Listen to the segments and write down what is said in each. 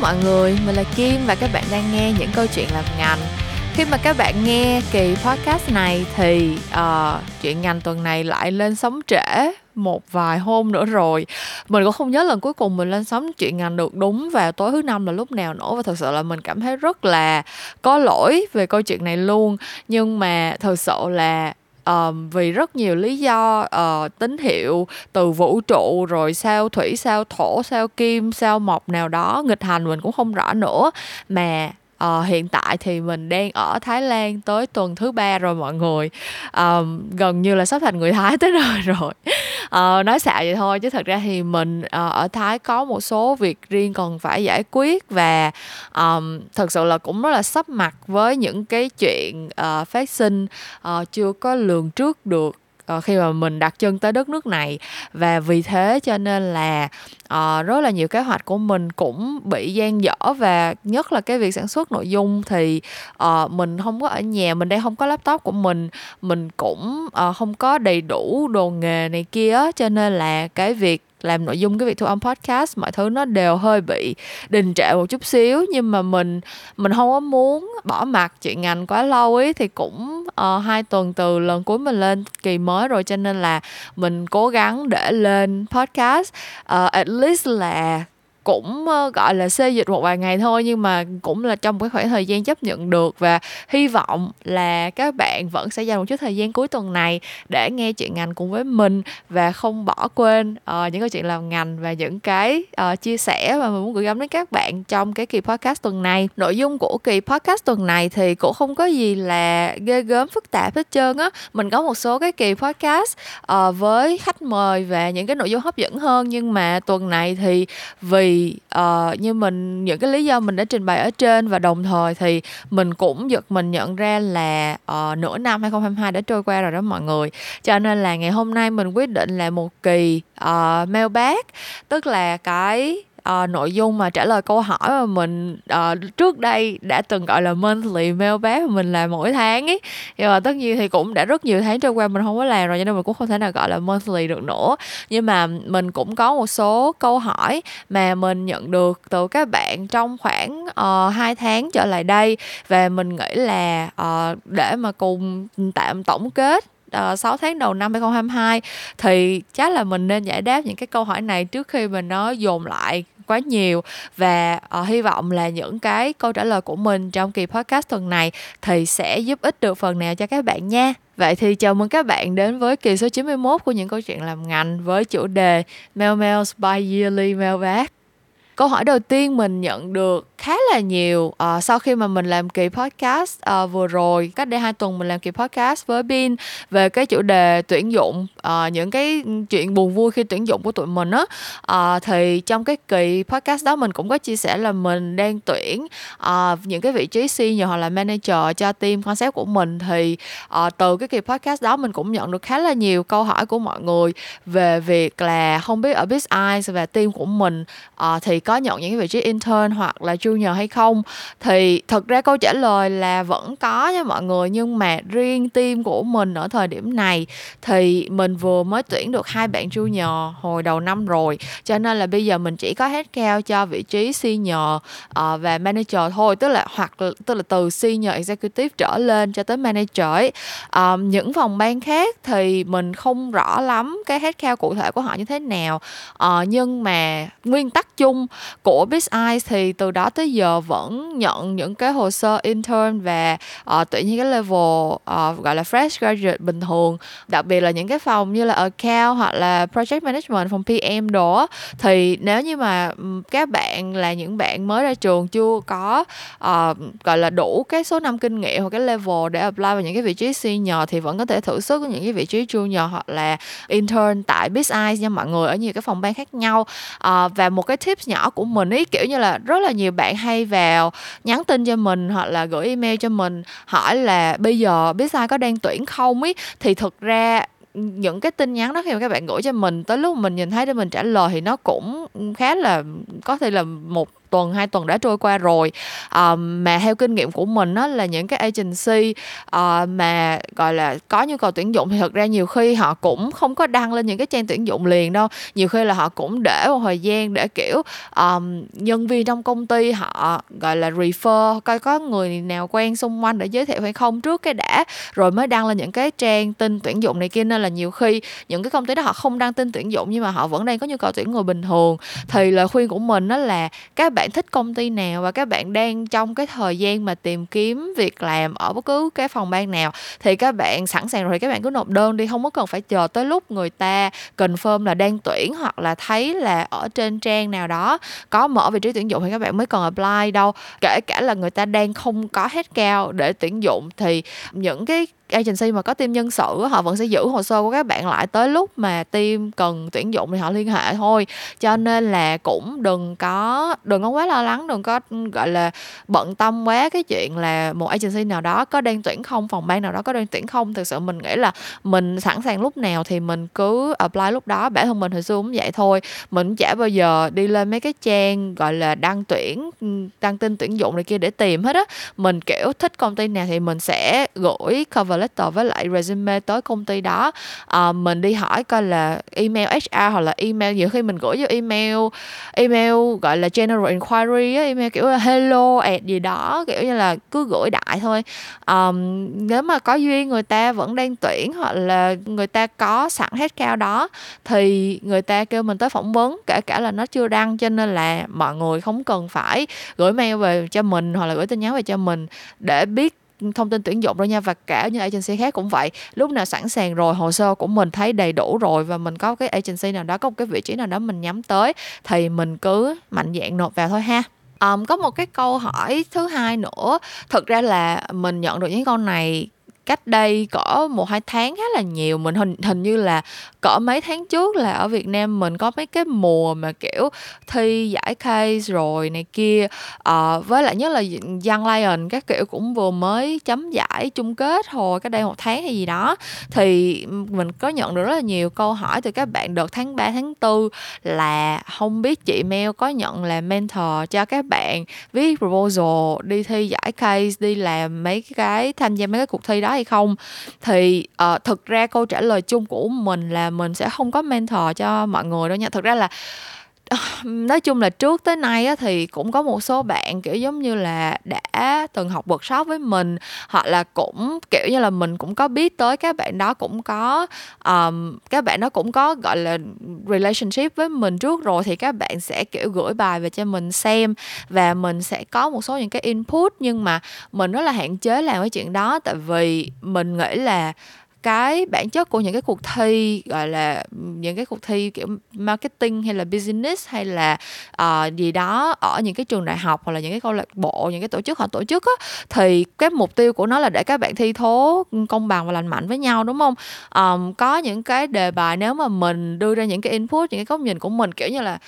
mọi người, mình là Kim và các bạn đang nghe những câu chuyện làm ngành. Khi mà các bạn nghe kỳ podcast này thì uh, chuyện ngành tuần này lại lên sóng trễ một vài hôm nữa rồi mình cũng không nhớ lần cuối cùng mình lên sóng chuyện ngành được đúng vào tối thứ năm là lúc nào nữa và thật sự là mình cảm thấy rất là có lỗi về câu chuyện này luôn nhưng mà thật sự là um, vì rất nhiều lý do uh, tín hiệu từ vũ trụ rồi sao thủy sao thổ sao kim sao mộc nào đó nghịch hành mình cũng không rõ nữa. Mà À, hiện tại thì mình đang ở Thái Lan tới tuần thứ ba rồi mọi người. À, gần như là sắp thành người Thái tới nơi rồi. À, nói xạo vậy thôi chứ thật ra thì mình à, ở Thái có một số việc riêng còn phải giải quyết và um, thật sự là cũng rất là sắp mặt với những cái chuyện uh, phát sinh uh, chưa có lường trước được uh, khi mà mình đặt chân tới đất nước này. Và vì thế cho nên là uh, rất là nhiều kế hoạch của mình cũng bị gian dở và nhất là cái việc sản xuất nội dung thì uh, mình không có ở nhà mình đây không có laptop của mình mình cũng uh, không có đầy đủ đồ nghề này kia cho nên là cái việc làm nội dung cái việc thu âm podcast mọi thứ nó đều hơi bị đình trệ một chút xíu. Nhưng mà mình mình không có muốn bỏ mặt chuyện ngành quá lâu ấy thì cũng uh, hai tuần từ lần cuối mình lên kỳ mới rồi. Cho nên là mình cố gắng để lên podcast uh, at least là cũng ờ, gọi là xê dịch một vài ngày thôi nhưng mà cũng là trong cái khoảng thời gian chấp nhận được và hy vọng là các bạn vẫn sẽ dành một chút thời gian cuối tuần này để nghe chuyện ngành cùng với mình và không bỏ quên uh, những câu chuyện làm ngành và những cái uh, chia sẻ mà mình muốn gửi gắm đến các bạn trong cái kỳ podcast tuần này. Nội dung của kỳ podcast tuần này thì cũng không có gì là ghê gớm phức tạp hết trơn á. Mình có một số cái kỳ podcast uh, với khách mời và những cái nội dung hấp dẫn hơn nhưng mà tuần này thì vì uh, như mình những cái lý do mình đã trình bày ở trên và đồng thời thì mình cũng giật mình nhận ra là uh, nửa năm 2022 đã trôi qua rồi đó mọi người. Cho nên là ngày hôm nay mình quyết định là một kỳ ờ, uh, mailbag tức là cái uh, nội dung mà trả lời câu hỏi mà mình uh, trước đây đã từng gọi là monthly mail bé mà mình làm mỗi tháng ấy. Nhưng mà tất nhiên thì cũng đã rất nhiều tháng trôi qua mình không có làm rồi cho nên mình cũng không thể nào gọi là monthly được nữa. Nhưng mà mình cũng có một số câu hỏi mà mình nhận được từ các bạn trong khoảng ờ, uh, 2 tháng trở lại đây. Và mình nghĩ là uh, để mà cùng tạm tổng kết Ờ, uh, 6 tháng đầu năm 2022 thì chắc là mình nên giải đáp những cái câu hỏi này trước khi mình nó dồn lại quá nhiều và uh, hy vọng là những cái câu trả lời của mình trong kỳ podcast tuần này thì sẽ giúp ích được phần nào cho các bạn nha. Vậy thì chào mừng các bạn đến với kỳ số 91 của những câu chuyện làm ngành với chủ đề Mail Mails by Yearly Mailbag. Câu hỏi đầu tiên mình nhận được khá là nhiều uh, sau khi mà mình làm kỳ podcast uh, vừa rồi cách đây hai tuần mình làm kỳ podcast với Bin về cái chủ đề tuyển dụng uh, những cái chuyện buồn vui khi tuyển dụng của tụi mình á. Uh, thì trong cái kỳ podcast đó mình cũng có chia sẻ là mình đang tuyển uh, những cái vị trí senior hoặc là manager cho team concept của mình. Thì uh, từ cái kỳ podcast đó mình cũng nhận được khá là nhiều câu hỏi của mọi người về việc là không biết ở Biz Eyes và team của mình uh, thì có nhận những cái vị trí intern hoặc là junior hay không. Thì thật ra câu trả lời là vẫn có nha mọi người nhưng mà riêng team của mình ở thời điểm này thì mình vừa mới tuyển được hai bạn junior hồi đầu năm rồi. Cho nên là bây giờ mình chỉ có hết cao cho vị trí senior uh, và manager thôi. Tức là hoặc tức là từ senior executive trở lên cho tới manager ấy. Um, những phòng ban khác thì mình không rõ lắm cái hết cao cụ thể của họ như thế nào. Uh, nhưng mà nguyên tắc chung của Biz Eyes thì từ đó tới giờ vẫn nhận những cái hồ sơ intern và uh, tuyển những cái level uh, gọi là fresh graduate bình thường. Đặc biệt là những cái phòng như là account hoặc là project management phòng PM đó thì nếu như mà ừ, các bạn là những bạn mới ra trường chưa có uh, gọi là đủ cái số năm kinh nghiệm hoặc cái level để apply vào những cái vị trí senior thì vẫn có thể thử sức những cái vị trí junior hoặc là intern tại Biz Eyes nha mọi người ở nhiều cái phòng ban khác nhau. Uh, và một cái tips nhỏ của mình ý kiểu như là rất là nhiều bạn hay vào nhắn tin cho mình hoặc là gửi email cho mình hỏi là bây giờ biết có đang tuyển không ý thì thực ra những cái tin nhắn đó khi mà các bạn gửi cho mình, tới lúc mình nhìn thấy để mình trả lời thì nó cũng khá là, có thể là một tuần hai tuần đã trôi qua rồi. À, mà theo kinh nghiệm của mình á là những cái agency à, mà gọi là có nhu cầu tuyển dụng thì thực ra nhiều khi họ cũng không có đăng lên những cái trang tuyển dụng liền đâu. Nhiều khi là họ cũng để một thời gian để kiểu um, nhân viên trong công ty họ gọi là refer coi có người nào quen xung quanh để giới thiệu hay không trước cái đã rồi mới đăng lên những cái trang tin tuyển dụng này kia. Nên là nhiều khi những cái công ty đó họ không đăng tin tuyển dụng nhưng mà họ vẫn đang có nhu cầu tuyển người bình thường. Thì lời khuyên của mình đó là các bạn thích công ty nào và các bạn đang trong cái thời gian mà tìm kiếm việc làm ở bất cứ cái phòng ban nào, thì các bạn sẵn sàng rồi thì các bạn cứ nộp đơn đi, không có cần phải chờ tới lúc người ta confirm là đang tuyển hoặc là thấy là ở trên trang nào đó có mở vị trí tuyển dụng thì các bạn mới cần apply đâu. Kể cả là người ta đang không có hết cao để tuyển dụng thì những cái agency mà có team nhân sự họ vẫn sẽ giữ hồ sơ của các bạn lại tới lúc mà team cần tuyển dụng thì họ liên hệ thôi. Cho nên là cũng đừng có đừng có quá lo lắng, đừng có, gọi là, bận tâm quá cái chuyện là một agency nào đó có đang tuyển không, phòng ban nào đó có đang tuyển không. Thực sự mình nghĩ là mình sẵn sàng lúc nào thì mình cứ apply lúc đó. Bản thân mình hồi xưa cũng vậy thôi. Mình chả bao giờ đi lên mấy cái trang, gọi là, đăng tuyển, đăng tin tuyển dụng này kia để tìm hết á. Mình, kiểu, thích công ty nào thì mình sẽ gửi cover cover letter với lại resume tới công ty đó. À, mình đi hỏi coi là email HR hoặc là email nhiều khi mình gửi vô email email gọi là general inquiry á, email kiểu là hello at gì đó kiểu như là cứ gửi đại thôi. Um, nếu mà có duyên người ta vẫn đang tuyển hoặc là người ta có sẵn hết cao đó thì người ta kêu mình tới phỏng vấn kể cả là nó chưa đăng cho nên là mọi người không cần phải gửi mail về cho mình hoặc là gửi tin nhắn về cho mình để biết thông tin tuyển dụng rồi nha và cả những agency khác cũng vậy. Lúc nào sẵn sàng rồi hồ sơ của mình thấy đầy đủ rồi và mình có cái agency nào đó có một cái vị trí nào đó mình nhắm tới thì mình cứ mạnh dạng nộp vào thôi ha. Um, có một cái câu hỏi thứ hai nữa. Thực ra là mình nhận được những câu này cách đây cỡ một hai tháng khá là nhiều. Mình hình hình như là cỡ mấy tháng trước là ở Việt Nam mình có mấy cái mùa mà kiểu thi giải case rồi này kia. À, với lại nhất là Young Lion các kiểu cũng vừa mới chấm giải chung kết hồi cách đây một tháng hay gì đó. Thì mình có nhận được rất là nhiều câu hỏi từ các bạn đợt tháng 3 tháng 4 là không biết chị Mel có nhận là mentor cho các bạn viết proposal đi thi giải case đi làm mấy cái tham gia mấy cái cuộc thi đó hay không? Thì uh, thực ra câu trả lời chung của mình là mình sẽ không có mentor cho mọi người đâu nha. Thực ra là Ờ, nói chung là trước tới nay á, thì cũng có một số bạn kiểu giống như là đã từng học workshop với mình hoặc là cũng kiểu như là mình cũng có biết tới các bạn đó cũng có um, các bạn đó cũng có gọi là relationship với mình trước rồi thì các bạn sẽ kiểu gửi bài về cho mình xem và mình sẽ có một số những cái input. Nhưng mà mình rất là hạn chế làm cái chuyện đó tại vì mình nghĩ là cái bản chất của những cái cuộc thi gọi là những cái cuộc thi kiểu marketing hay là business hay là uh, gì đó ở những cái trường đại học hoặc là những cái câu lạc bộ những cái tổ chức họ tổ chức á thì cái mục tiêu của nó là để các bạn thi thố công bằng và lành mạnh với nhau đúng không? Um, có những cái đề bài nếu mà mình đưa ra những cái input những cái góc nhìn của mình kiểu như là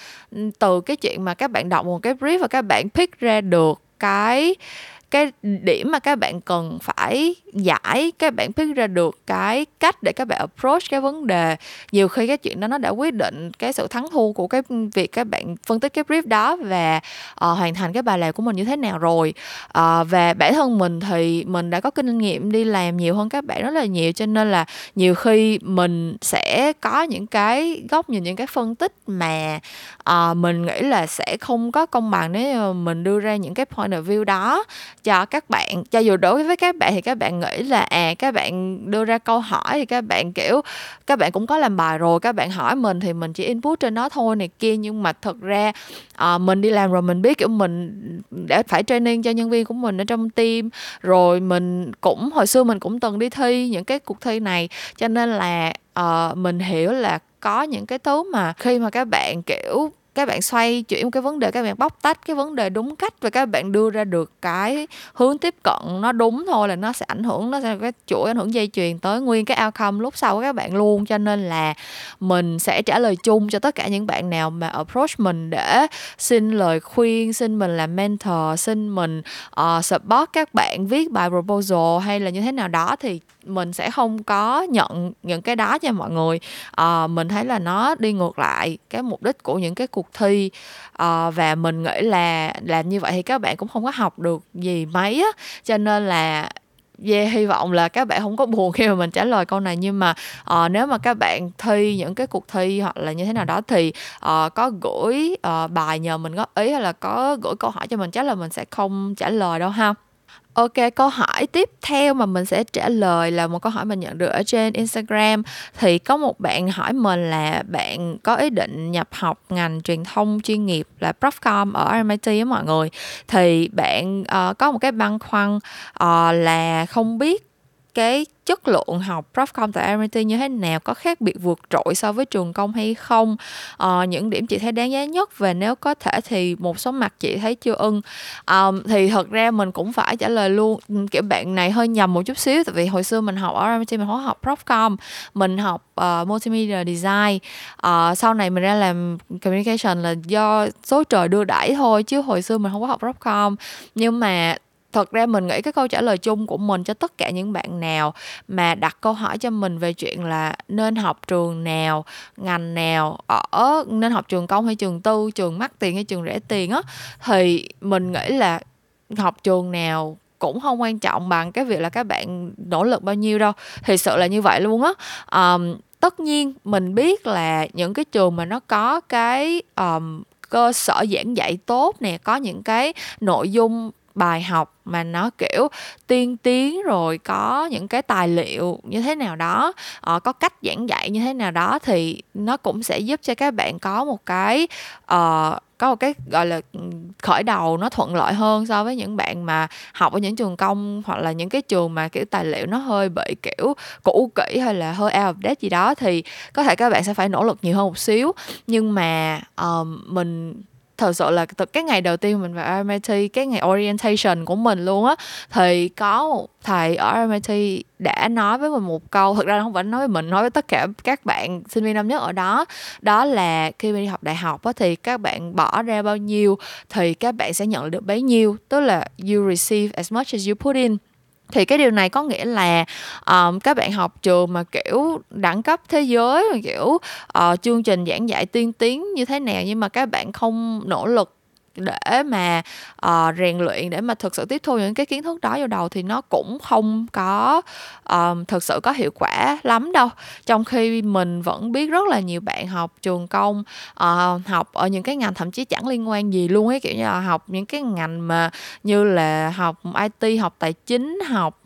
từ cái chuyện mà các bạn đọc một cái brief và các bạn pick ra được cái cái điểm mà các bạn cần phải giải các bạn biết ra được cái cách để các bạn approach cái vấn đề. Nhiều khi cái chuyện đó nó đã quyết định cái sự thắng thua của cái việc các bạn phân tích cái brief đó và uh, hoàn thành cái bài làm của mình như thế nào rồi. Ờ, uh, và bản thân mình thì mình đã có kinh nghiệm đi làm nhiều hơn các bạn rất là nhiều cho nên là nhiều khi mình sẽ có những cái góc nhìn những cái phân tích mà uh, mình nghĩ là sẽ không có công bằng nếu mình đưa ra những cái point of view đó cho các bạn cho dù đối với các bạn thì các bạn nghĩ là à các bạn đưa ra câu hỏi thì các bạn kiểu các bạn cũng có làm bài rồi các bạn hỏi mình thì mình chỉ input trên nó thôi này kia. Nhưng mà thật ra à, mình đi làm rồi mình biết kiểu mình đã phải training cho nhân viên của mình ở trong team. Rồi mình cũng hồi xưa mình cũng từng đi thi những cái cuộc thi này. Cho nên là uh, mình hiểu là có những cái thứ mà khi mà các bạn kiểu các bạn xoay chuyển một cái vấn đề các bạn bóc tách cái vấn đề đúng cách và các bạn đưa ra được cái hướng tiếp cận nó đúng thôi là nó sẽ ảnh hưởng nó sẽ cái chuỗi ảnh hưởng dây chuyền tới nguyên cái outcome lúc sau của các bạn luôn. Cho nên là mình sẽ trả lời chung cho tất cả những bạn nào mà approach mình để xin lời khuyên xin mình làm mentor xin mình uh, support các bạn viết bài proposal hay là như thế nào đó thì mình sẽ không có nhận những cái đó cho mọi người. À, mình thấy là nó đi ngược lại cái mục đích của những cái cuộc thi. À, và mình nghĩ là làm như vậy thì các bạn cũng không có học được gì mấy á. Cho nên là yeah, hy vọng là các bạn không có buồn khi mà mình trả lời câu này. Nhưng mà uh, nếu mà các bạn thi những cái cuộc thi hoặc là như thế nào đó thì uh, có gửi uh, bài nhờ mình góp ý hay là có gửi câu hỏi cho mình chắc là mình sẽ không trả lời đâu ha. Ok, câu hỏi tiếp theo mà mình sẽ trả lời là một câu hỏi mình nhận được ở trên Instagram. Thì có một bạn hỏi mình là bạn có ý định nhập học ngành truyền thông chuyên nghiệp là Profcom ở MIT á mọi người. Thì bạn uh, có một cái băn khoăn uh, là không biết cái chất lượng học Profcom tại MIT như thế nào? Có khác biệt vượt trội so với trường công hay không? À, những điểm chị thấy đáng giá nhất và nếu có thể thì một số mặt chị thấy chưa ưng. À, thì thật ra mình cũng phải trả lời luôn kiểu bạn này hơi nhầm một chút xíu tại vì hồi xưa mình học ở MIT mình không học Profcom mình học uh, multimedia design. Uh, sau này mình ra làm communication là do số trời đưa đẩy thôi chứ hồi xưa mình không có học Profcom nhưng mà thật ra mình nghĩ cái câu trả lời chung của mình cho tất cả những bạn nào mà đặt câu hỏi cho mình về chuyện là nên học trường nào ngành nào ở nên học trường công hay trường tư trường mắc tiền hay trường rẻ tiền á thì mình nghĩ là học trường nào cũng không quan trọng bằng cái việc là các bạn nỗ lực bao nhiêu đâu. Thì sự là như vậy luôn á. Um, tất nhiên mình biết là những cái trường mà nó có cái um, cơ sở giảng dạy tốt nè có những cái nội dung bài học mà nó kiểu tiên tiến rồi có những cái tài liệu như thế nào đó uh, có cách giảng dạy như thế nào đó thì nó cũng sẽ giúp cho các bạn có một cái uh, có một cái gọi là ừ, khởi đầu nó thuận lợi hơn so với những bạn mà học ở những trường công hoặc là những cái trường mà kiểu tài liệu nó hơi bị kiểu cũ kỹ hay là hơi out of date gì đó thì có thể các bạn sẽ phải nỗ lực nhiều hơn một xíu. Nhưng mà uh, mình thật sự là từ cái ngày đầu tiên mình vào RMIT cái ngày orientation của mình luôn á thì có một thầy ở RMIT đã nói với mình một câu thực ra không phải nói với mình nói với tất cả các bạn sinh viên năm nhất ở đó đó là khi mình đi học đại học á, thì các bạn bỏ ra bao nhiêu thì các bạn sẽ nhận được bấy nhiêu tức là you receive as much as you put in thì cái điều này có nghĩa là um, các bạn học trường mà kiểu đẳng cấp thế giới mà kiểu uh, chương trình giảng dạy tiên tiến như thế nào nhưng mà các bạn không nỗ lực để mà uh, rèn luyện để mà thực sự tiếp thu những cái kiến thức đó vào đầu thì nó cũng không có um, thực sự có hiệu quả lắm đâu. Trong khi mình vẫn biết rất là nhiều bạn học trường công uh, học ở những cái ngành thậm chí chẳng liên quan gì luôn ấy kiểu như là học những cái ngành mà như là học IT học tài chính học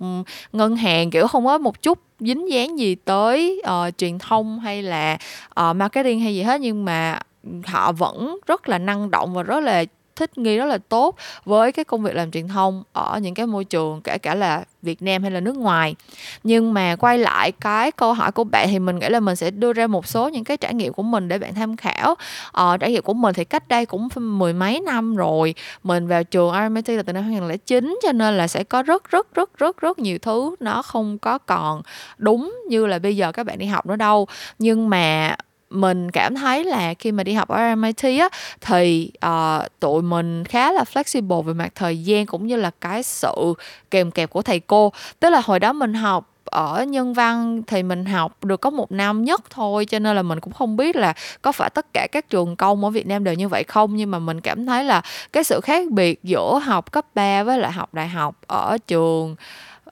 ngân hàng kiểu không có một chút dính dáng gì tới uh, truyền thông hay là uh, marketing hay gì hết. Nhưng mà họ vẫn rất là năng động và rất là thích nghi rất là tốt với cái công việc làm truyền thông ở những cái môi trường kể cả là Việt Nam hay là nước ngoài. Nhưng mà quay lại cái câu hỏi của bạn thì mình nghĩ là mình sẽ đưa ra một số những cái trải nghiệm của mình để bạn tham khảo. Ờ, trải nghiệm của mình thì cách đây cũng mười mấy năm rồi. Mình vào trường RMIT là từ năm 2009 cho nên là sẽ có rất rất rất rất rất nhiều thứ nó không có còn đúng như là bây giờ các bạn đi học nữa đâu. Nhưng mà mình cảm thấy là khi mà đi học ở MIT á thì uh, tụi mình khá là flexible về mặt thời gian cũng như là cái sự kèm kẹp của thầy cô. Tức là hồi đó mình học ở nhân văn thì mình học được có một năm nhất thôi cho nên là mình cũng không biết là có phải tất cả các trường công ở Việt Nam đều như vậy không nhưng mà mình cảm thấy là cái sự khác biệt giữa học cấp 3 với lại học đại học ở trường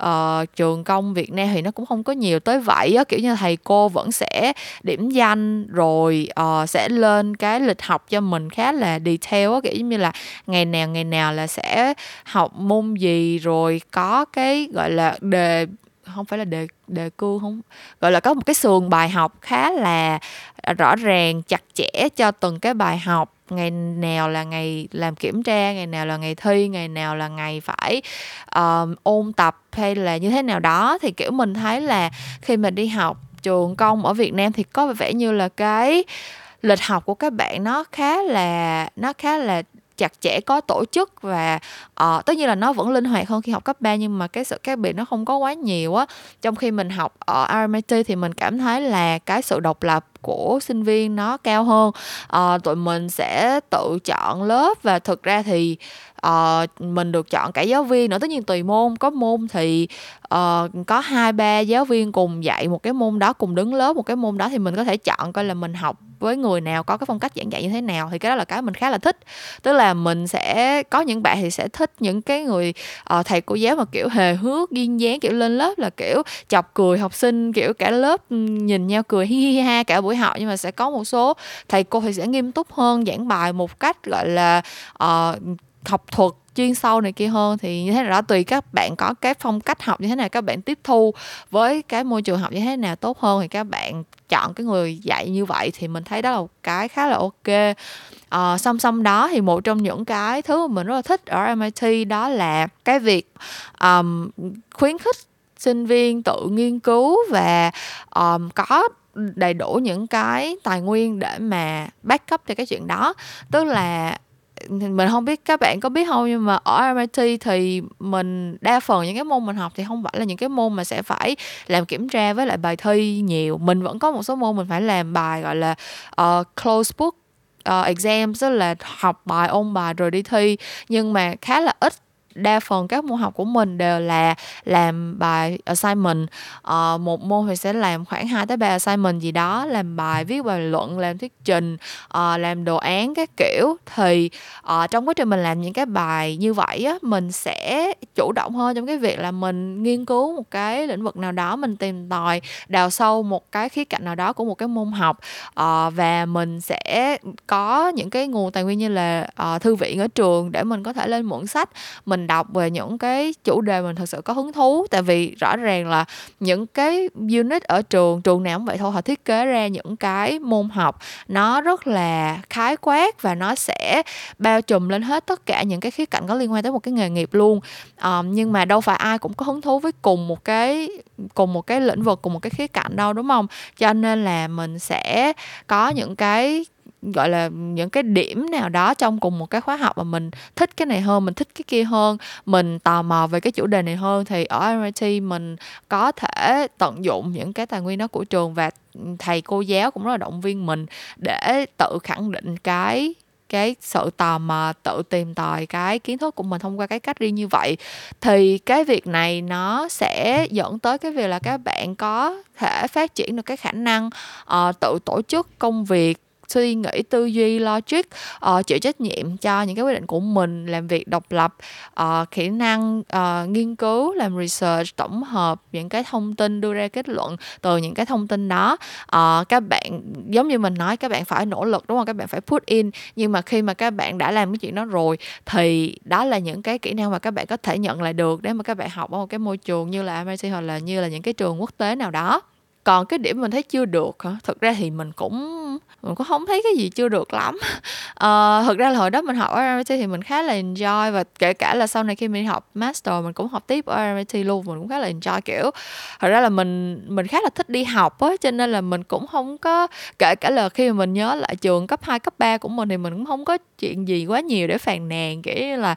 uh, trường công Việt Nam thì nó cũng không có nhiều tới vậy á kiểu như thầy cô vẫn sẽ điểm danh rồi uh, sẽ lên cái lịch học cho mình khá là detail á kiểu như là ngày nào ngày nào là sẽ học môn gì rồi có cái gọi là đề không phải là đề đề cương không gọi là có một cái sườn bài học khá là à, rõ ràng chặt chẽ cho từng cái bài học. Ngày nào là ngày làm kiểm tra ngày nào là ngày thi ngày nào là ngày phải um, ôn tập hay là như thế nào đó thì kiểu mình thấy là khi mình đi học trường công ở Việt Nam thì có vẻ như là cái lịch học của các bạn nó khá là nó khá là chặt chẽ có tổ chức và uh, tất nhiên là nó vẫn linh hoạt hơn khi học cấp 3 nhưng mà cái sự khác biệt nó không có quá nhiều á. Trong khi mình học ở RMIT thì mình cảm thấy là cái sự độc lập của sinh viên nó cao hơn. Uh, tụi mình sẽ tự chọn lớp và thực ra thì uh, mình được chọn cả giáo viên nữa tất nhiên tùy môn. Có môn thì uh, có hai ba giáo viên cùng dạy một cái môn đó cùng đứng lớp một cái môn đó thì mình có thể chọn coi là mình học với người nào có cái phong cách giảng dạy như thế nào. Thì cái đó là cái mình khá là thích. Tức là mình sẽ có những bạn thì sẽ thích những cái người uh, thầy cô giáo mà kiểu hề hước duyên dáng kiểu lên lớp là kiểu chọc cười học sinh kiểu cả lớp nhìn nhau cười hi hi ha cả buổi học. Nhưng mà sẽ có một số thầy cô thì sẽ nghiêm túc hơn giảng bài một cách gọi là uh, học thuật chuyên sâu này kia hơn thì như thế nào đó tùy các bạn có cái phong cách học như thế nào các bạn tiếp thu với cái môi trường học như thế nào tốt hơn thì các bạn chọn cái người dạy như vậy thì mình thấy đó là một cái khá là ok. À, song song đó thì một trong những cái thứ mà mình rất là thích ở MIT đó là cái việc um, khuyến khích sinh viên tự nghiên cứu và um, có đầy đủ những cái tài nguyên để mà backup cho cái chuyện đó. Tức là mình không biết các bạn có biết không nhưng mà ở MIT thì mình đa phần những cái môn mình học thì không phải là những cái môn mà sẽ phải làm kiểm tra với lại bài thi nhiều. Mình vẫn có một số môn mình phải làm bài gọi là uh, close book ờ, uh, exam tức là học bài ôn bài rồi đi thi. Nhưng mà khá là ít đa phần các môn học của mình đều là làm bài assignment. À, một môn thì sẽ làm khoảng 2 tới 3 assignment gì đó làm bài viết bài luận làm thuyết trình à, làm đồ án các kiểu. Thì à, trong quá trình mình làm những cái bài như vậy á mình sẽ chủ động hơn trong cái việc là mình nghiên cứu một cái lĩnh vực nào đó mình tìm tòi đào sâu một cái khía cạnh nào đó của một cái môn học. À, và mình sẽ có những cái nguồn tài nguyên như là à, thư viện ở trường để mình có thể lên mượn sách. Mình đọc về những cái chủ đề mình thật sự có hứng thú. Tại vì rõ ràng là những cái unit ở trường trường nào cũng vậy thôi họ thiết kế ra những cái môn học nó rất là khái quát và nó sẽ bao trùm lên hết tất cả những cái khía cạnh có liên quan tới một cái nghề nghiệp luôn. Um, nhưng mà đâu phải ai cũng có hứng thú với cùng một cái cùng một cái lĩnh vực cùng một cái khía cạnh đâu đúng không? Cho nên là mình sẽ có những cái gọi là những cái điểm nào đó trong cùng một cái khóa học mà mình thích cái này hơn mình thích cái kia hơn mình tò mò về cái chủ đề này hơn thì ở MIT mình có thể tận dụng những cái tài nguyên đó của trường và thầy cô giáo cũng rất là động viên mình để tự khẳng định cái cái sự tò mò tự tìm tòi cái kiến thức của mình thông qua cái cách riêng như vậy. Thì cái việc này nó sẽ dẫn tới cái việc là các bạn có thể phát triển được cái khả năng uh, tự tổ chức công việc suy nghĩ tư duy logic uh, chịu trách nhiệm cho những cái quyết định của mình làm việc độc lập uh, kỹ năng uh, nghiên cứu làm research tổng hợp những cái thông tin đưa ra kết luận từ những cái thông tin đó. Uh, các bạn giống như mình nói các bạn phải nỗ lực đúng không? Các bạn phải put in. Nhưng mà khi mà các bạn đã làm cái chuyện đó rồi thì đó là những cái kỹ năng mà các bạn có thể nhận lại được để mà các bạn học ở một cái môi trường như là MIT hoặc là như là những cái trường quốc tế nào đó còn cái điểm mình thấy chưa được hả? Thực ra thì mình cũng mình cũng không thấy cái gì chưa được lắm. Ờ, uh, thực ra là hồi đó mình học ở RMIT thì mình khá là enjoy và kể cả là sau này khi mình học master mình cũng học tiếp ở RMIT luôn mình cũng khá là enjoy kiểu thật ra là mình mình khá là thích đi học á cho nên là mình cũng không có kể cả là khi mà mình nhớ lại trường cấp 2, cấp 3 của mình thì mình cũng không có chuyện gì quá nhiều để phàn nàn kiểu như là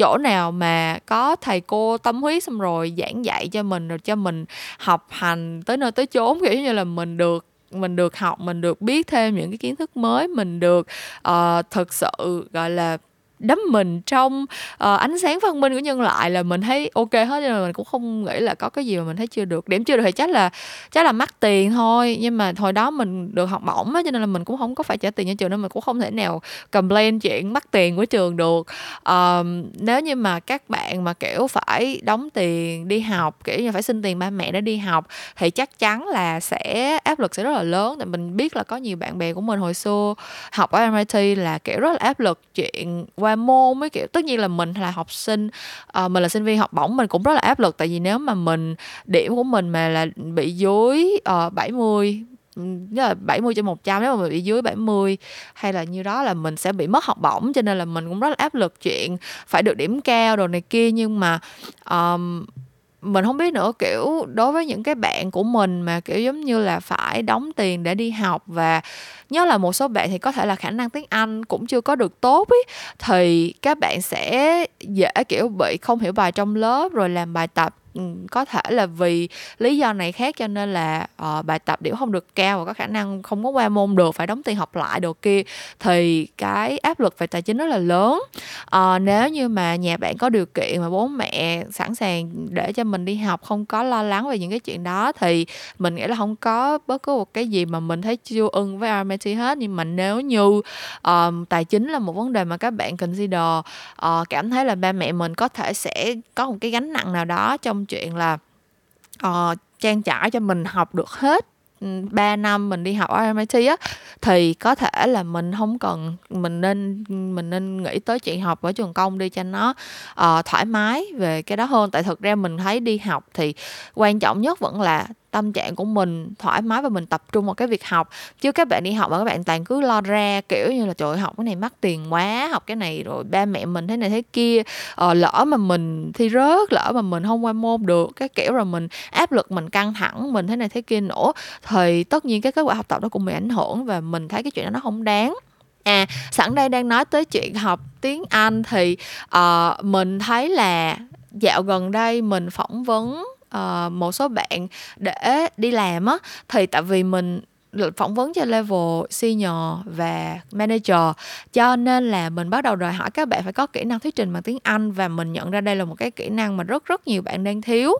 chỗ nào mà có thầy cô tâm huyết xong rồi giảng dạy cho mình rồi cho mình học hành tới nơi tới chốn kiểu như là mình được mình được học mình được biết thêm những cái kiến thức mới mình được uh, thực sự gọi là đắm mình trong uh, ánh sáng văn minh của nhân loại là mình thấy ok hết nhưng mà mình cũng không nghĩ là có cái gì mà mình thấy chưa được. Điểm chưa được thì chắc là chắc là mắc tiền thôi nhưng mà hồi đó mình được học bổng á cho nên là mình cũng không có phải trả tiền cho trường nên mình cũng không thể nào complain chuyện mắc tiền của trường được. Um, nếu như mà các bạn mà kiểu phải đóng tiền đi học kiểu như phải xin tiền ba mẹ để đi học thì chắc chắn là sẽ áp lực sẽ rất là lớn. Tại mình biết là có nhiều bạn bè của mình hồi xưa học ở MIT là kiểu rất là áp lực chuyện qua qua môn mới kiểu. Tất nhiên là mình là học sinh à, mình là sinh viên học bổng mình cũng rất là áp lực. Tại vì nếu mà mình điểm của mình mà là bị dưới uh, 70 như là 70 trên 100 nếu mà mình bị dưới 70 hay là như đó là mình sẽ bị mất học bổng. Cho nên là mình cũng rất là áp lực chuyện phải được điểm cao đồ này kia. Nhưng mà um, mình không biết nữa, kiểu, đối với những cái bạn của mình mà, kiểu, giống như là phải đóng tiền để đi học và nhớ là một số bạn thì có thể là khả năng tiếng Anh cũng chưa có được tốt ý, thì các bạn sẽ dễ, kiểu, bị không hiểu bài trong lớp rồi làm bài tập. Ừ, có thể là vì lý do này khác cho nên là uh, bài tập điểm không được cao và có khả năng không có qua môn được phải đóng tiền học lại đồ kia thì cái áp lực về tài chính rất là lớn. Uh, nếu như mà nhà bạn có điều kiện mà bố mẹ sẵn sàng để cho mình đi học không có lo lắng về những cái chuyện đó thì mình nghĩ là không có bất cứ một cái gì mà mình thấy chưa ưng với RMIT hết. Nhưng mà nếu như um, tài chính là một vấn đề mà các bạn consider uh, cảm thấy là ba mẹ mình có thể sẽ có một cái gánh nặng nào đó trong chuyện là uh, trang trải cho mình học được hết ừ, 3 năm mình đi học ở MIT á thì có thể là mình không cần mình nên mình nên nghĩ tới chuyện học ở trường công đi cho nó uh, thoải mái về cái đó hơn. Tại thực ra mình thấy đi học thì quan trọng nhất vẫn là tâm trạng của mình thoải mái và mình tập trung vào cái việc học. Chứ các bạn đi học mà các bạn toàn cứ lo ra kiểu như là trời học cái này mắc tiền quá học cái này rồi ba mẹ mình thế này thế kia ờ, lỡ mà mình thi rớt lỡ mà mình không qua môn được cái kiểu rồi mình áp lực mình căng thẳng mình thế này thế kia nữa. Thì tất nhiên cái kết quả học tập đó cũng bị ảnh hưởng và mình thấy cái chuyện đó nó không đáng. À, sẵn đây đang nói tới chuyện học tiếng Anh thì uh, mình thấy là dạo gần đây mình phỏng vấn uh, một số bạn để đi làm á thì tại vì mình phỏng vấn cho level senior và manager cho nên là mình bắt đầu đòi hỏi các bạn phải có kỹ năng thuyết trình bằng tiếng Anh và mình nhận ra đây là một cái kỹ năng mà rất rất nhiều bạn đang thiếu.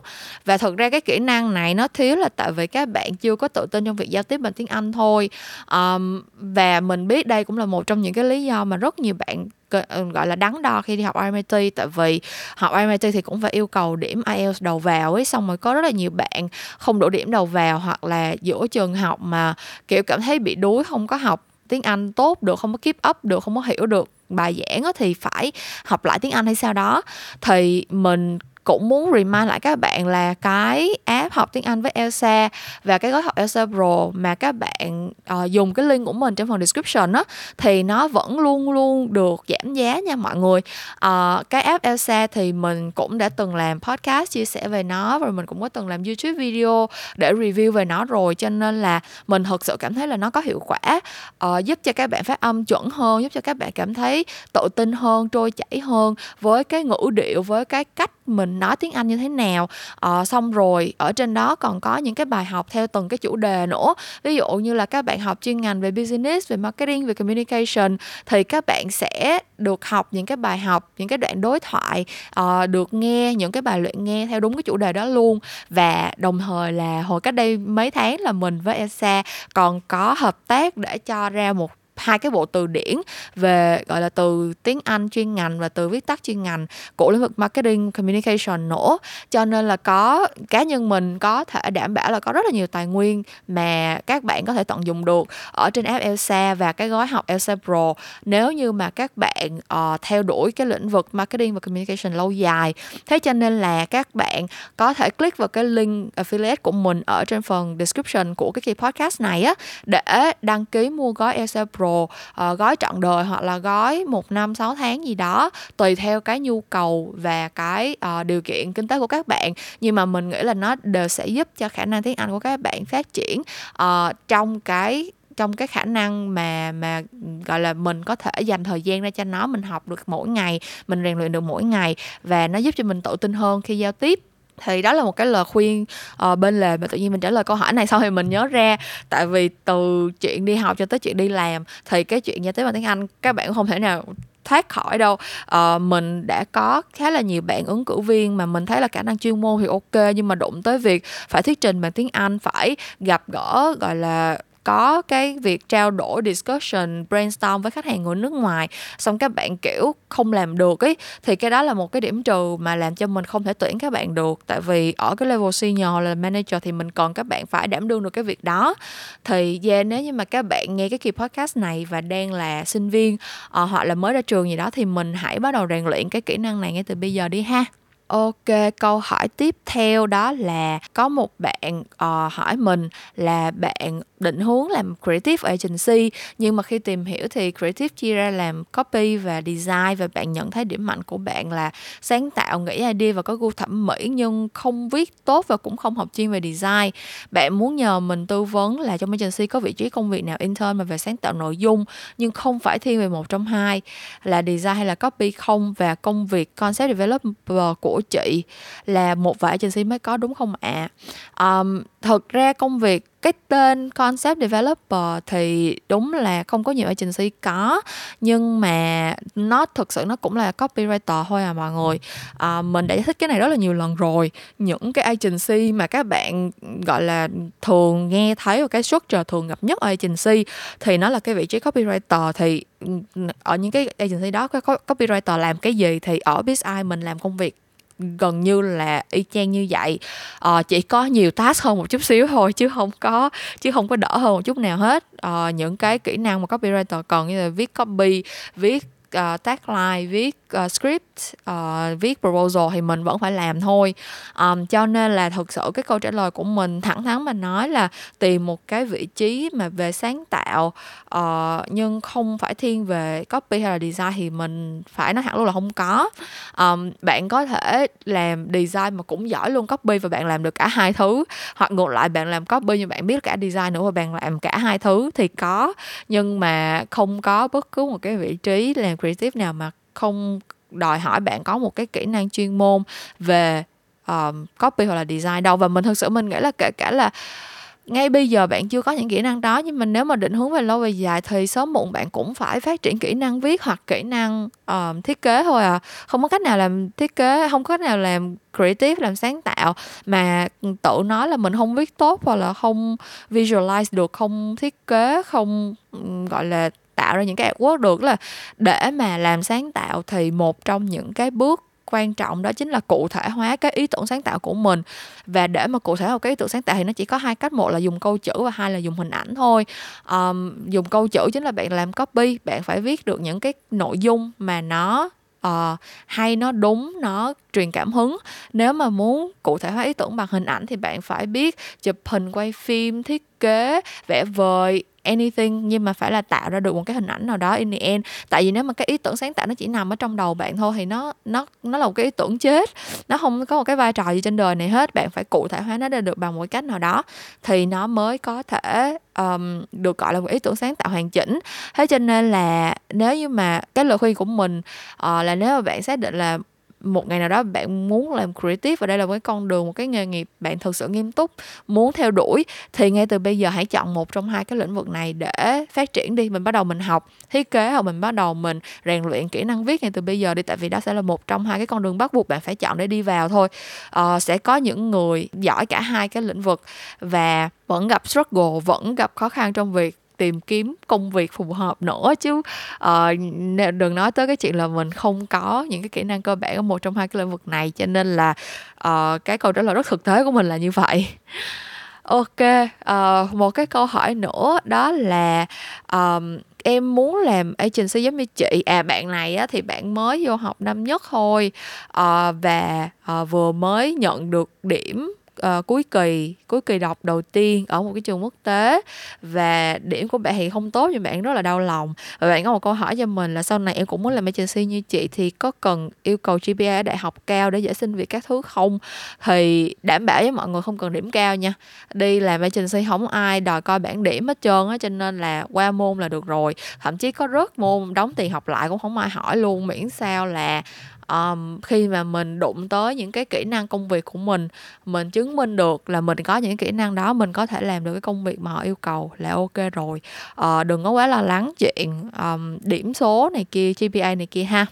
Và thực ra cái kỹ năng này nó thiếu là tại vì các bạn chưa có tự tin trong việc giao tiếp bằng tiếng Anh thôi. Um, và mình biết đây cũng là một trong những cái lý do mà rất nhiều bạn Ừ, gọi là đắn đo khi đi học RMIT tại vì học RMIT thì cũng phải yêu cầu điểm IELTS đầu vào ấy, xong rồi có rất là nhiều bạn không đủ điểm đầu vào hoặc là giữa trường học mà, kiểu, cảm thấy bị đuối, không có học tiếng Anh tốt được, không có keep up được, không có hiểu được bài giảng thì phải học lại tiếng Anh hay sao đó. Thì mình cũng muốn remind lại các bạn là cái app học tiếng Anh với Elsa và cái gói học Elsa Pro mà các bạn uh, dùng cái link của mình trong phần description đó thì nó vẫn luôn luôn được giảm giá nha mọi người. Uh, cái app Elsa thì mình cũng đã từng làm podcast chia sẻ về nó rồi mình cũng có từng làm YouTube video để review về nó rồi cho nên là mình thực sự cảm thấy là nó có hiệu quả uh, giúp cho các bạn phát âm chuẩn hơn giúp cho các bạn cảm thấy tự tin hơn trôi chảy hơn với cái ngữ điệu với cái cách mình nói tiếng Anh như thế nào. À, xong rồi ở trên đó còn có những cái bài học theo từng cái chủ đề nữa. Ví dụ như là các bạn học chuyên ngành về business về marketing về communication thì các bạn sẽ được học những cái bài học những cái đoạn đối thoại uh, được nghe những cái bài luyện nghe theo đúng cái chủ đề đó luôn. Và đồng thời là hồi cách đây mấy tháng là mình với Esa còn có hợp tác để cho ra một hai cái bộ từ điển về gọi là từ tiếng Anh chuyên ngành và từ viết tắt chuyên ngành của lĩnh vực marketing communication nữa. Cho nên là có cá nhân mình có thể đảm bảo là có rất là nhiều tài nguyên mà các bạn có thể tận dụng được ở trên app Elsa và cái gói học Elsa Pro. Nếu như mà các bạn uh, theo đuổi cái lĩnh vực marketing và communication lâu dài thế cho nên là các bạn có thể click vào cái link affiliate của mình ở trên phần description của cái kỳ podcast này á để đăng ký mua gói Elsa Pro uh, gói trọn đời hoặc là gói một năm 6 tháng gì đó tùy theo cái nhu cầu và cái uh, điều kiện kinh tế của các bạn. Nhưng mà mình nghĩ là nó đều sẽ giúp cho khả năng tiếng Anh của các bạn phát triển uh, trong cái trong cái khả năng mà mà gọi là mình có thể dành thời gian ra cho nó mình học được mỗi ngày mình rèn luyện được mỗi ngày và nó giúp cho mình tự tin hơn khi giao tiếp thì đó là một cái lời khuyên uh, bên lề mà tự nhiên mình trả lời câu hỏi này sau thì mình nhớ ra. Tại vì từ chuyện đi học cho tới chuyện đi làm thì cái chuyện giao tiếp bằng tiếng Anh các bạn cũng không thể nào thoát khỏi đâu. Uh, mình đã có khá là nhiều bạn ứng cử viên mà mình thấy là khả năng chuyên môn thì ok nhưng mà đụng tới việc phải thuyết trình bằng tiếng Anh phải gặp gỡ gọi là có cái việc trao đổi discussion brainstorm với khách hàng người nước ngoài xong các bạn kiểu không làm được ấy thì cái đó là một cái điểm trừ mà làm cho mình không thể tuyển các bạn được. Tại vì ở cái level senior là manager thì mình còn các bạn phải đảm đương được cái việc đó. Thì yeah, nếu như mà các bạn nghe cái kỳ podcast này và đang là sinh viên uh, hoặc là mới ra trường gì đó thì mình hãy bắt đầu rèn luyện cái kỹ năng này ngay từ bây giờ đi ha. Ok, câu hỏi tiếp theo đó là có một bạn uh, hỏi mình là bạn định hướng làm creative agency nhưng mà khi tìm hiểu thì creative chia ra làm copy và design và bạn nhận thấy điểm mạnh của bạn là sáng tạo nghĩ idea và có gu thẩm mỹ nhưng không viết tốt và cũng không học chuyên về design. Bạn muốn nhờ mình tư vấn là trong agency có vị trí công việc nào intern mà về sáng tạo nội dung nhưng không phải thiên về một trong hai là design hay là copy không? Và công việc concept developer của chị là một vài agency mới có đúng không ạ? À? um, thật ra công việc cái tên concept developer thì đúng là không có nhiều agency có nhưng mà nó thực sự nó cũng là copywriter thôi à mọi người. À, mình đã giải thích cái này rất là nhiều lần rồi. Những cái agency mà các bạn gọi là thường nghe thấy và cái structure thường gặp nhất ở agency thì nó là cái vị trí copywriter. Thì ừ, ở những cái agency đó cái copywriter làm cái gì thì ở BSI mình làm công việc gần như là y chang như vậy. À, chỉ có nhiều task hơn một chút xíu thôi chứ không có chứ không có đỡ hơn một chút nào hết. À, những cái kỹ năng mà copywriter cần như là viết copy viết uh, tagline viết uh, script uh, viết proposal thì mình vẫn phải làm thôi. Um, cho nên là thực sự cái câu trả lời của mình thẳng thắn mà nói là tìm một cái vị trí mà về sáng tạo uh, nhưng không phải thiên về copy hay là design thì mình phải nói thẳng luôn là không có. Um, bạn có thể làm design mà cũng giỏi luôn copy và bạn làm được cả hai thứ. Hoặc ngược lại bạn làm copy nhưng bạn biết cả design nữa và bạn làm cả hai thứ thì có. Nhưng mà không có bất cứ một cái vị trí làm creative nào mà không đòi hỏi bạn có một cái kỹ năng chuyên môn về um, copy hoặc là design đâu. Và mình thực sự mình nghĩ là kể cả là ngay bây giờ bạn chưa có những kỹ năng đó nhưng mà nếu mà định hướng về lâu về dài thì sớm muộn bạn cũng phải phát triển kỹ năng viết hoặc kỹ năng um, thiết kế thôi à. Không có cách nào làm thiết kế không có cách nào làm creative làm sáng tạo mà tự nói là mình không viết tốt hoặc là không visualize được không thiết kế không gọi là tạo ra những cái artwork được. Là để mà làm sáng tạo thì một trong những cái bước quan trọng đó chính là cụ thể hóa cái ý tưởng sáng tạo của mình. Và để mà cụ thể hóa cái ý tưởng sáng tạo thì nó chỉ có hai cách. Một là dùng câu chữ và hai là dùng hình ảnh thôi. Um, dùng câu chữ chính là bạn làm copy bạn phải viết được những cái nội dung mà nó uh, hay nó đúng nó truyền cảm hứng. Nếu mà muốn cụ thể hóa ý tưởng bằng hình ảnh thì bạn phải biết chụp hình quay phim thiết kế vẽ vời anything nhưng mà phải là tạo ra được một cái hình ảnh nào đó in the end. Tại vì nếu mà cái ý tưởng sáng tạo nó chỉ nằm ở trong đầu bạn thôi thì nó nó nó là một cái ý tưởng chết. Nó không có một cái vai trò gì trên đời này hết bạn phải cụ thể hóa nó ra được bằng một cách nào đó. Thì nó mới có thể um, được gọi là một ý tưởng sáng tạo hoàn chỉnh. Thế cho nên là nếu như mà cái lời khuyên của mình uh, là nếu mà bạn xác định là một ngày nào đó bạn muốn làm creative và đây là một cái con đường một cái nghề nghiệp bạn thực sự nghiêm túc muốn theo đuổi thì ngay từ bây giờ hãy chọn một trong hai cái lĩnh vực này để phát triển đi. Mình bắt đầu mình học thiết kế hoặc mình bắt đầu mình rèn luyện kỹ năng viết ngay từ bây giờ đi tại vì đó sẽ là một trong hai cái con đường bắt buộc bạn phải chọn để đi vào thôi. Ờ, sẽ có những người giỏi cả hai cái lĩnh vực và vẫn gặp struggle vẫn gặp khó khăn trong việc tìm kiếm công việc phù hợp nữa chứ uh, đừng nói tới cái chuyện là mình không có những cái kỹ năng cơ bản ở một trong hai cái lĩnh vực này cho nên là uh, cái câu trả lời rất thực tế của mình là như vậy. Ok uh, một cái câu hỏi nữa đó là um, em muốn làm agency giống như chị. À bạn này á, thì bạn mới vô học năm nhất thôi uh, và uh, vừa mới nhận được điểm uh, cuối kỳ cuối kỳ đọc đầu tiên ở một cái trường quốc tế và điểm của bạn thì không tốt nhưng bạn rất là đau lòng. Và bạn có một câu hỏi cho mình là sau này em cũng muốn làm agency như chị thì có cần yêu cầu GPA ở đại học cao để dễ xin việc các thứ không? Thì đảm bảo với mọi người không cần điểm cao nha. Đi làm agency không ai đòi coi bản điểm hết trơn á cho nên là qua môn là được rồi. Thậm chí có rớt môn đóng tiền học lại cũng không ai hỏi luôn miễn sao là um, khi mà mình đụng tới những cái kỹ năng công việc của mình mình chứng minh được là mình có những kỹ năng đó mình có thể làm được cái công việc mà họ yêu cầu là ok rồi. Uh, đừng có quá lo lắng chuyện um, điểm số này kia GPA này kia ha.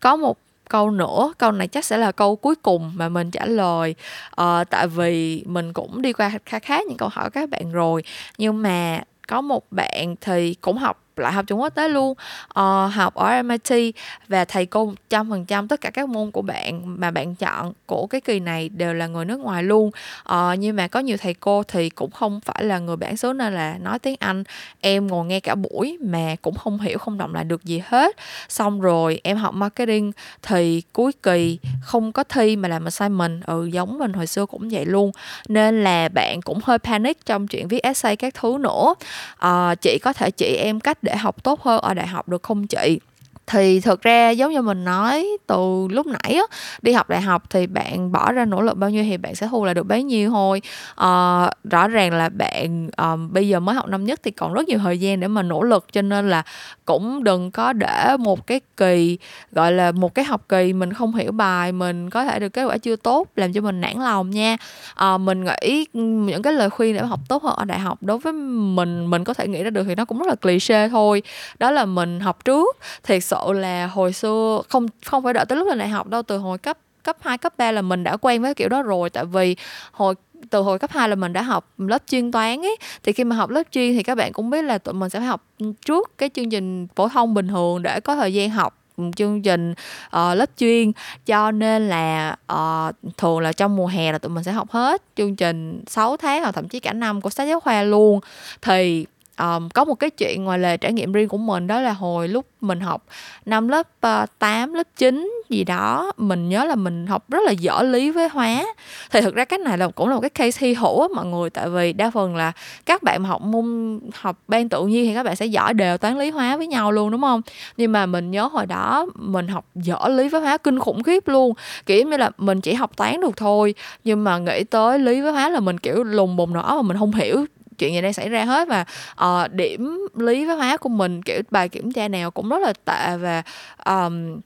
Có một câu nữa câu này chắc sẽ là câu cuối cùng mà mình trả lời. Uh, tại vì mình cũng đi qua khá khá những câu hỏi các bạn rồi. Nhưng mà có một bạn thì cũng học lại học trường quốc tế luôn. Uh, học ở MIT và thầy cô trăm phần trăm tất cả các môn của bạn mà bạn chọn của cái kỳ này đều là người nước ngoài luôn. Uh, nhưng mà có nhiều thầy cô thì cũng không phải là người bản xứ nên là nói tiếng Anh. Em ngồi nghe cả buổi mà cũng không hiểu không động lại được gì hết. Xong rồi em học marketing thì cuối kỳ không có thi mà làm assignment. Ừ giống mình hồi xưa cũng vậy luôn. Nên là bạn cũng hơi panic trong chuyện viết essay các thứ nữa. Ờ, à, chị có thể chỉ em cách để học tốt hơn ở đại học được không chị? Thì thực ra giống như mình nói từ lúc nãy á đi học đại học thì bạn bỏ ra nỗ lực bao nhiêu thì bạn sẽ thu lại được bấy nhiêu thôi. À, rõ ràng là bạn um, bây giờ mới học năm nhất thì còn rất nhiều thời gian để mà nỗ lực cho nên là cũng đừng có để một cái kỳ gọi là một cái học kỳ mình không hiểu bài mình có thể được kết quả chưa tốt làm cho mình nản lòng nha. À, mình nghĩ những cái lời khuyên để học tốt hơn ở đại học đối với mình mình có thể nghĩ ra được thì nó cũng rất là cliché thôi. Đó là mình học trước thiệt sự là hồi xưa không không phải đợi tới lúc lên đại học đâu từ hồi cấp cấp 2, cấp 3 là mình đã quen với kiểu đó rồi. Tại vì hồi từ hồi cấp 2 là mình đã học lớp chuyên toán ấy. Thì khi mà học lớp chuyên thì các bạn cũng biết là tụi mình sẽ phải học trước cái chương trình phổ thông bình thường để có thời gian học chương trình uh, lớp chuyên. Cho nên là uh, thường là trong mùa hè là tụi mình sẽ học hết chương trình 6 tháng hoặc thậm chí cả năm của sách giáo khoa luôn. Thì um, có một cái chuyện ngoài lề trải nghiệm riêng của mình đó là hồi lúc mình học năm lớp ờ, uh, 8, lớp 9 gì đó mình nhớ là mình học rất là dở lý với hóa. Thì thực ra cái này là cũng là một cái case hy hữu á mọi người tại vì đa phần là các bạn học môn học ban tự nhiên thì các bạn sẽ giỏi đều toán lý hóa với nhau luôn đúng không? Nhưng mà mình nhớ hồi đó mình học dở lý với hóa kinh khủng khiếp luôn. Kiểu như là mình chỉ học toán được thôi nhưng mà nghĩ tới lý với hóa là mình kiểu lùng bùng nỏ mà mình không hiểu chuyện gì đang xảy ra hết và uh, điểm lý với hóa của mình kiểu bài kiểm tra nào cũng rất là tệ và um,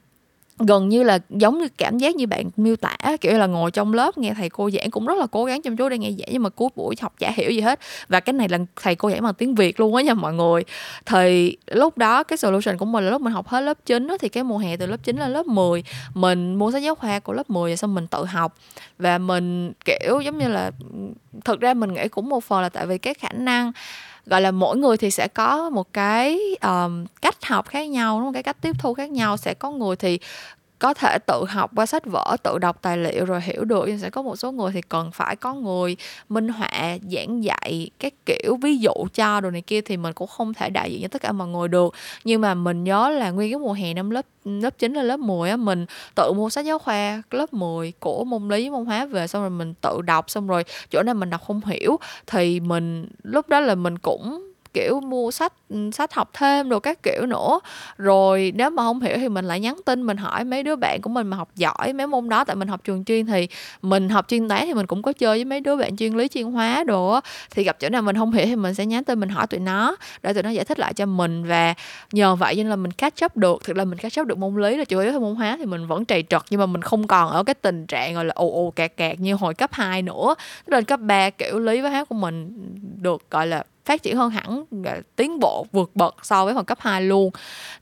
gần như là giống như cảm giác như bạn miêu tả kiểu là ngồi trong lớp nghe thầy cô giảng cũng rất là cố gắng chăm chú để nghe giảng nhưng mà cuối buổi học chả hiểu gì hết. Và cái này là thầy cô giảng bằng tiếng Việt luôn á nha mọi người. Thì lúc đó cái solution của mình là lúc mình học hết lớp 9 đó, thì cái mùa hè từ lớp 9 lên lớp 10 mình mua sách giáo khoa của lớp 10 xong mình tự học. Và mình kiểu giống như là thực ra mình nghĩ cũng một phần là tại vì cái khả năng gọi là mỗi người thì sẽ có một cái um, cách học khác nhau đúng không? cái cách tiếp thu khác nhau sẽ có người thì có thể tự học qua sách vở, tự đọc tài liệu rồi hiểu được, nhưng sẽ có một số người thì cần phải có người minh họa, giảng dạy các kiểu, ví dụ cho đồ này kia thì mình cũng không thể đại diện cho tất cả mọi người được. Nhưng mà mình nhớ là nguyên cái mùa hè năm lớp lớp 9 lên lớp 10 á, mình tự mua sách giáo khoa lớp 10 của môn lý, môn hóa về, xong rồi mình tự đọc, xong rồi chỗ nào mình đọc không hiểu thì mình, lúc đó là mình cũng kiểu mua sách ừ, sách học thêm rồi các kiểu nữa. Rồi nếu mà không hiểu thì mình lại nhắn tin, mình hỏi mấy đứa bạn của mình mà học giỏi mấy môn đó. Tại mình học trường chuyên thì mình học chuyên toán thì mình cũng có chơi với mấy đứa bạn chuyên lý chuyên hóa đồ thì gặp chỗ nào mình không hiểu thì mình sẽ nhắn tin, mình hỏi tụi nó, để tụi nó giải thích lại cho mình. Và nhờ vậy nên là mình catch up được. Thực là mình catch up được môn lý là chủ yếu là môn hóa thì mình vẫn trầy trật, nhưng mà mình không còn ở cái tình trạng gọi là ồ ồ kẹt kẹt như hồi cấp 2 nữa. Lên cấp 3 kiểu lý với hóa của mình được gọi là phát triển hơn hẳn tiến bộ vượt bậc so với phần cấp 2 luôn.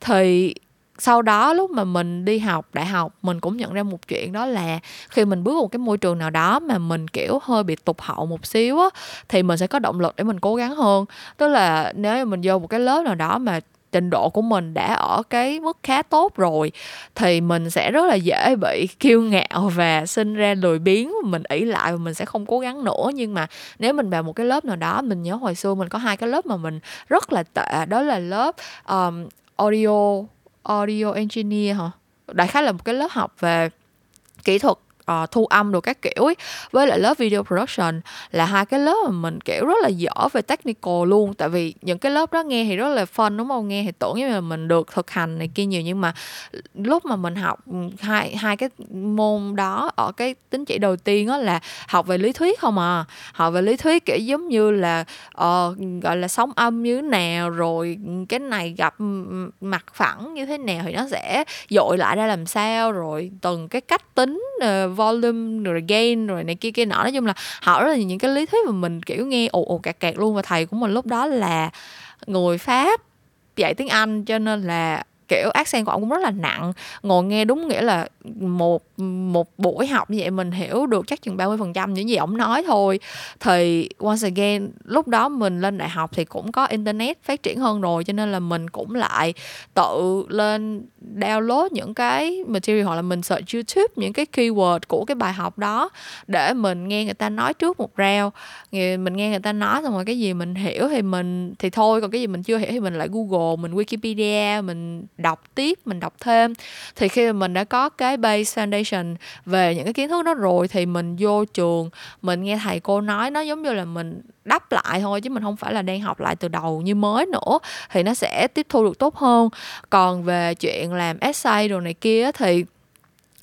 Thì sau đó lúc mà mình đi học đại học, mình cũng nhận ra một chuyện đó là khi mình bước vào một cái môi trường nào đó mà mình, kiểu, hơi bị tụt hậu một xíu á, thì mình sẽ có động lực để mình cố gắng hơn. Tức là nếu mình vô một cái lớp nào đó mà trình độ của mình đã ở cái mức khá tốt rồi thì mình sẽ rất là dễ bị kiêu ngạo và sinh ra lười biếng. Mình ỷ lại và mình sẽ không cố gắng nữa. Nhưng mà nếu mình vào một cái lớp nào đó mình nhớ hồi xưa mình có hai cái lớp mà mình rất là tệ. Đó là lớp um, audio audio engineer hả? Đại khái là một cái lớp học về kỹ thuật uh, thu âm đồ các kiểu ấy. Với lại lớp video production là hai cái lớp mà mình kiểu rất là dở về technical luôn. Tại vì những cái lớp đó nghe thì rất là fun đúng không? Nghe thì tưởng như là mình được thực hành này kia nhiều nhưng mà lúc mà mình học ừ, hai hai cái môn đó ở cái tính chỉ đầu tiên đó là học về lý thuyết không à. Học về lý thuyết kiểu giống như là uh, gọi là sóng âm như thế nào rồi cái này gặp ừ, ừ, mặt phẳng như thế nào thì nó sẽ dội lại ra làm sao rồi từng cái cách tính uh, volume, rồi gain, rồi này kia kia nọ. Nói chung là họ rất là những cái lý thuyết mà mình, kiểu, nghe ồ ồ kẹt kẹt luôn. Và thầy của mình lúc đó là người pháp dạy tiếng anh, cho nên là, kiểu, accent của ông cũng rất là nặng. Ngồi nghe đúng nghĩa là một một buổi học như vậy mình hiểu được chắc chừng 30% những gì ổng nói thôi. Thì once again, lúc đó mình lên đại học thì cũng có internet phát triển hơn rồi, cho nên là mình cũng lại tự lên download những cái material hoặc là mình search YouTube những cái keyword của cái bài học đó để mình nghe người ta nói trước một round. Mình nghe người ta nói xong rồi cái gì mình hiểu thì mình, thì thôi, còn cái gì mình chưa hiểu thì mình lại Google, mình Wikipedia, mình đọc tiếp, mình đọc thêm. Thì khi mà mình đã có cái base foundation về những cái kiến thức đó rồi thì mình vô trường, mình nghe thầy cô nói, nó giống như là mình đắp lại thôi chứ mình không phải là đang học lại từ đầu như mới nữa, thì nó sẽ tiếp thu được tốt hơn. Còn về chuyện làm essay đồ này kia thì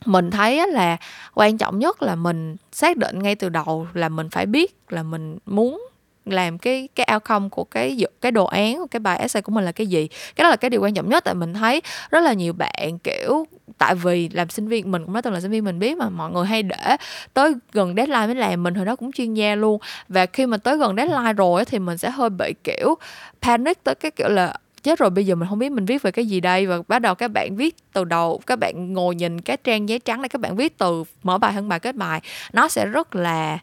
mình thấy là quan trọng nhất là mình xác định ngay từ đầu là mình phải biết là mình muốn làm cái cái outcome của cái cái đồ án của cái bài essay của mình là cái gì. Cái đó là cái điều quan trọng nhất tại mình thấy rất là nhiều bạn, kiểu, tại vì làm sinh viên, mình cũng đã từng là sinh viên mình biết mà, mọi người hay để tới gần deadline mới làm, mình hồi đó cũng chuyên gia luôn. Và khi mà tới gần deadline rồi thì mình sẽ hơi bị, kiểu, panic tới cái kiểu là chết rồi, bây giờ mình không biết mình viết về cái gì đây. Và bắt đầu các bạn viết từ đầu, các bạn ngồi nhìn cái trang giấy trắng này các bạn viết từ mở bài, hơn bài, kết bài. Nó sẽ rất là,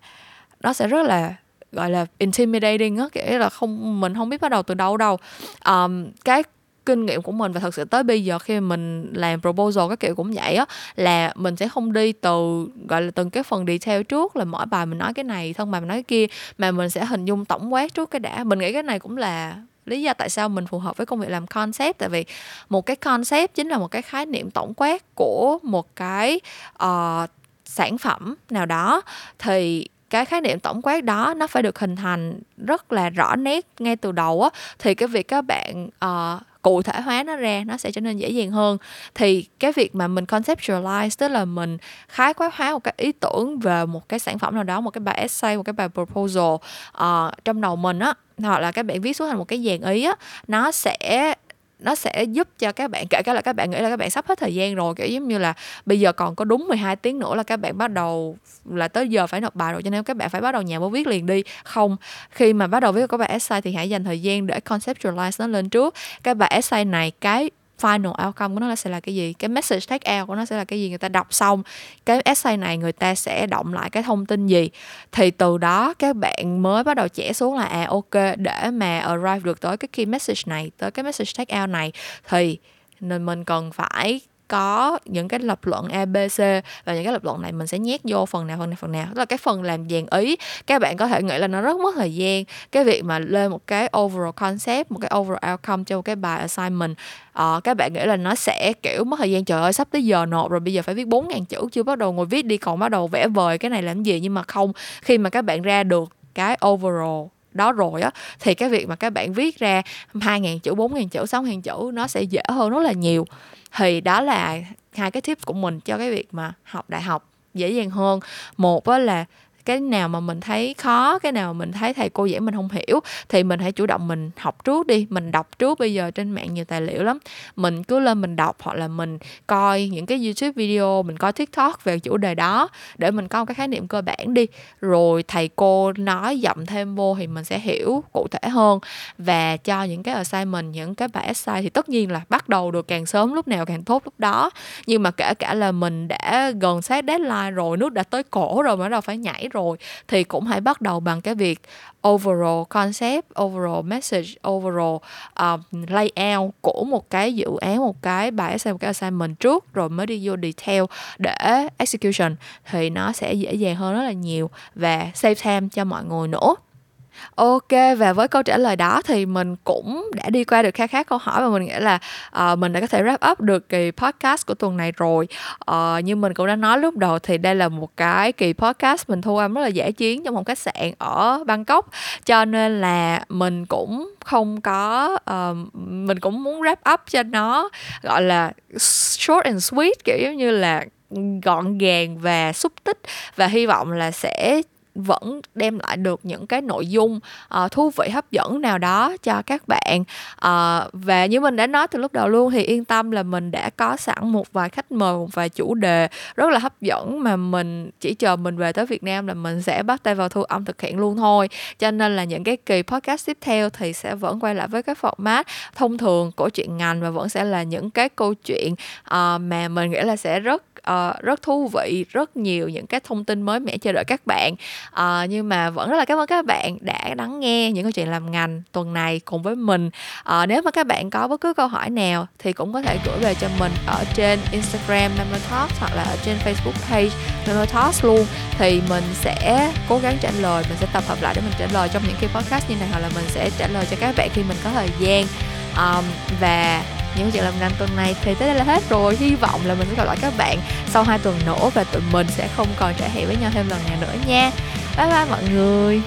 nó sẽ rất là gọi là intimidating á kiểu là không mình không biết bắt đầu từ đâu đâu. Um, cái kinh nghiệm của mình và thật sự tới bây giờ khi mình làm proposal các kiểu cũng vậy á là mình sẽ không đi từ gọi là từng cái phần detail trước là mỗi bài mình nói cái này thân bài mình nói cái kia mà mình sẽ hình dung tổng quát trước cái đã. Mình nghĩ cái này cũng là lý do tại sao mình phù hợp với công việc làm concept tại vì một cái concept chính là một cái khái niệm tổng quát của một cái uh, sản phẩm nào đó. Thì cái khái niệm tổng quát đó nó phải được hình thành rất là rõ nét ngay từ đầu á thì cái việc các bạn uh, cụ thể hóa nó ra nó sẽ trở nên dễ dàng hơn. Thì cái việc mà mình conceptualize tức là mình khái quát hóa một cái ý tưởng về một cái sản phẩm nào đó một cái bài essay một cái bài proposal uh, trong đầu mình á hoặc là các bạn viết xuống thành một cái dàn ý á nó sẽ nó sẽ giúp cho các bạn, kể cả là các bạn nghĩ là các bạn sắp hết thời gian rồi, kiểu giống như là bây giờ còn có đúng 12 tiếng nữa là các bạn bắt đầu là tới giờ phải nộp bài rồi, cho nên các bạn phải bắt đầu nhà mới viết liền đi. Không, khi mà bắt đầu viết các bài essay thì hãy dành thời gian để conceptualize nó lên trước. Cái bài essay này, cái final outcome của nó sẽ là cái gì? Cái message take out của nó sẽ là cái gì? Người ta đọc xong cái essay này người ta sẽ động lại cái thông tin gì? Thì từ đó các bạn mới bắt đầu trẻ xuống là à ok, để mà arrive được tới cái key message này, tới cái message take out này, thì nên mình cần phải có những cái lập luận ABC và những cái lập luận này mình sẽ nhét vô phần nào phần nào phần nào. Tức là cái phần làm dàn ý các bạn có thể nghĩ là nó rất mất thời gian. Cái việc mà lên một cái overall concept một cái overall outcome cho một cái bài assignment uh, các bạn nghĩ là nó sẽ kiểu mất thời gian. Trời ơi sắp tới giờ nộp rồi bây giờ phải viết bốn ngàn chữ chưa bắt đầu ngồi viết đi còn bắt đầu vẽ vời cái này làm gì? Nhưng mà không khi mà các bạn ra được cái overall đó rồi á thì cái việc mà các bạn viết ra 2.000 chữ, 4.000 chữ, 6.000 chữ nó sẽ dễ hơn rất là nhiều. Thì đó là hai cái tip của mình cho cái việc mà học đại học dễ dàng hơn. Một á là cái nào mà mình thấy khó, cái nào mà mình thấy thầy cô giảng mình không hiểu thì mình hãy chủ động mình học trước đi, mình đọc trước. Bây giờ trên mạng nhiều tài liệu lắm. Mình cứ lên mình đọc hoặc là mình coi những cái youtube video, mình coi tiktok về chủ đề đó để mình có một cái khái niệm cơ bản đi. Rồi thầy cô nói dậm thêm vô thì mình sẽ hiểu cụ thể hơn. Và cho những cái assignment, những cái bài essay thì tất nhiên là bắt đầu được càng sớm lúc nào càng tốt lúc đó. Nhưng mà kể cả là mình đã gần sát deadline rồi, nước đã tới cổ rồi mà bắt đầu phải nhảy rồi rồi thì cũng hãy bắt đầu bằng cái việc overall concept, overall message, overall uh, layout của một cái dự án, một cái bài essay, một cái assignment trước rồi mới đi vô detail để execution thì nó sẽ dễ dàng hơn rất là nhiều và save time cho mọi người nữa. Ok và với câu trả lời đó thì mình cũng đã đi qua được khá khá câu hỏi và mình nghĩ là uh, mình đã có thể wrap up được kỳ podcast của tuần này rồi. Uh, như mình cũng đã nói lúc đầu thì đây là một cái kỳ podcast mình thu âm rất là dễ chiến trong một khách sạn ở Bangkok cho nên là mình cũng không có uh, mình cũng muốn wrap up cho nó gọi là short and sweet kiểu giống như là gọn gàng và xúc tích và hy vọng là sẽ vẫn đem lại được những cái nội dung uh, thú vị hấp dẫn nào đó cho các bạn. Uh, và như mình đã nói từ lúc đầu luôn thì yên tâm là mình đã có sẵn một vài khách mời một vài chủ đề rất là hấp dẫn mà mình chỉ chờ mình về tới Việt Nam là mình sẽ bắt tay vào thu âm thực hiện luôn thôi. Cho nên là những cái kỳ podcast tiếp theo thì sẽ vẫn quay lại với cái format thông thường của chuyện ngành và vẫn sẽ là những cái câu chuyện uh, mà mình nghĩ là sẽ rất uh, rất thú vị rất nhiều những cái thông tin mới mẻ chờ đợi các bạn. Uh, nhưng mà vẫn rất là cảm ơn các bạn đã lắng nghe những câu chuyện làm ngành tuần này cùng với mình. Uh, nếu mà các bạn có bất cứ câu hỏi nào thì cũng có thể gửi về cho mình ở trên Instagram Memo Talks hoặc là ở trên Facebook page Memo Talks luôn. Thì mình sẽ cố gắng trả lời mình sẽ tập hợp lại để mình trả lời trong những cái podcast như này hoặc là mình sẽ trả lời cho các bạn khi mình có thời gian. Um, và những chuyện làm năm tuần này thì tới đây là hết rồi. Hy vọng là mình sẽ gặp lại các bạn sau hai tuần nữa và tụi mình sẽ không còn trải hiện với nhau thêm lần nào nữa nha. Bye bye mọi người.